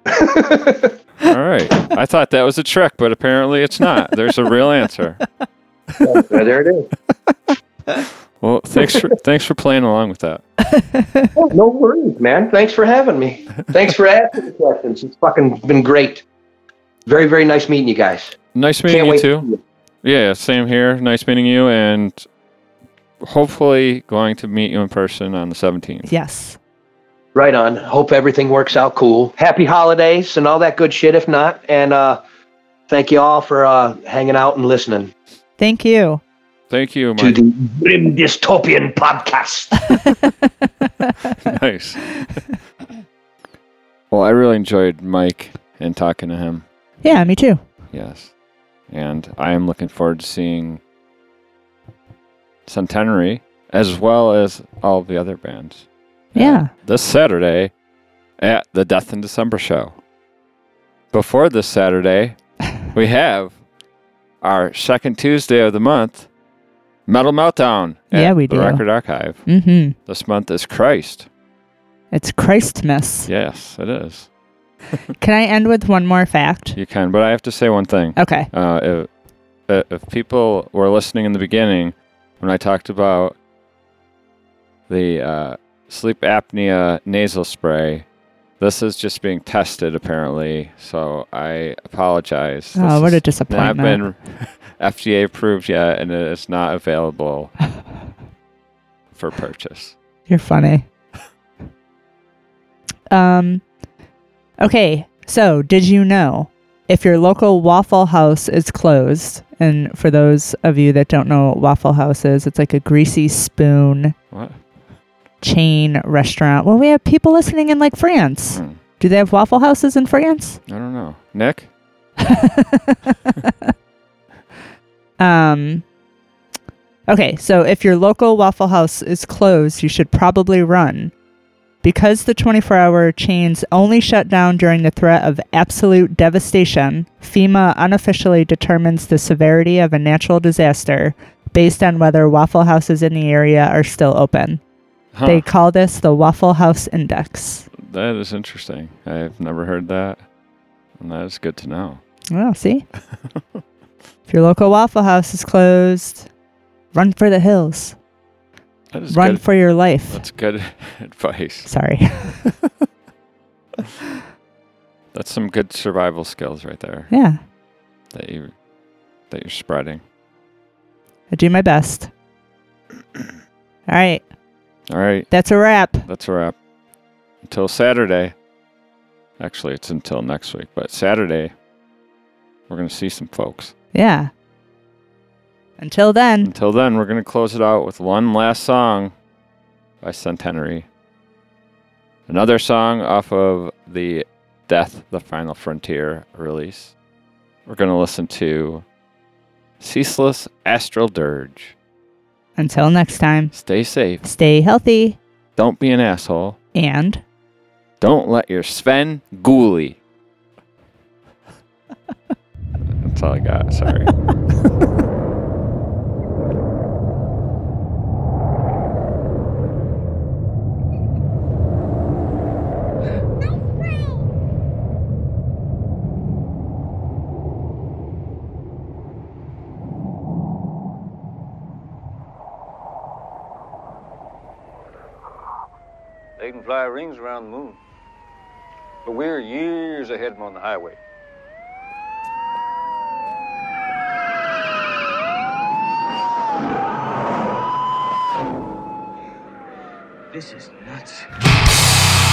All right. I thought that was a trick, but apparently it's not. There's a real answer. Yeah, there it is. Well, thanks for thanks for playing along with that. Oh, no worries, man. Thanks for having me. Thanks for asking the questions. It's fucking been great. Very, very nice meeting you guys. Nice meeting Can't you too. To you. Yeah, same here. Nice meeting you, and hopefully going to meet you in person on the 17th. Yes. Right on. Hope everything works out cool. Happy holidays and all that good shit. If not, and uh, thank you all for uh, hanging out and listening Thank you. Thank you, to the Grim Dystopian podcast. nice. well, I really enjoyed Mike and talking to him. Yeah, me too. Yes. And I am looking forward to seeing Centenary as well as all the other bands. Yeah. This Saturday at the Death in December show. Before this Saturday, we have our second Tuesday of the month, Metal Meltdown at Yeah, we the do. Record Archive. Mm-hmm. This month is Christ. It's Christmas. Yes, it is. Can I end with one more fact? You can, but I have to say one thing. Okay. Uh, uh, if people were listening in the beginning when I talked about the uh, sleep apnea nasal spray, this is just being tested apparently. So I apologize. Oh, This what a is disappointment. Not been FDA approved yet, and it is not available for purchase. You're funny. um, okay, so did you know if your local Waffle House is closed, and for those of you that don't know what Waffle House is, it's like a greasy spoon What? chain restaurant. Well, we have people listening in like France. Hmm. Do they have Waffle Houses in France? I don't know. Nick? Um, okay, so if your local Waffle House is closed, you should probably run. Because the 24 hour chains only shut down during the threat of absolute devastation, FEMA unofficially determines the severity of a natural disaster based on whether Waffle Houses in the area are still open. Huh. They call this the Waffle House Index. That is interesting. I've never heard that. And that is good to know. Well, see? if your local Waffle House is closed, run for the hills. Run good. for your life. That's good advice. Sorry. That's some good survival skills right there yeah, that you that you're spreading. I do my best. All right, All right, that's a wrap. that's a wrap. Until Saturday. Actually, it's until next week, but Saturday we're going to see some folks. Yeah. Until then, Until then, we're going to close it out with one last song by Centenary. Another song off of the Death, the Final Frontier release. We're going to listen to Ceaseless Astral Dirge. until next time, Stay safe. stay healthy Don't be an asshole. and Don't let your Sven gooly. That's all I got. Sorry. fly rings around the moon. But we're years ahead of them on the highway. This is nuts.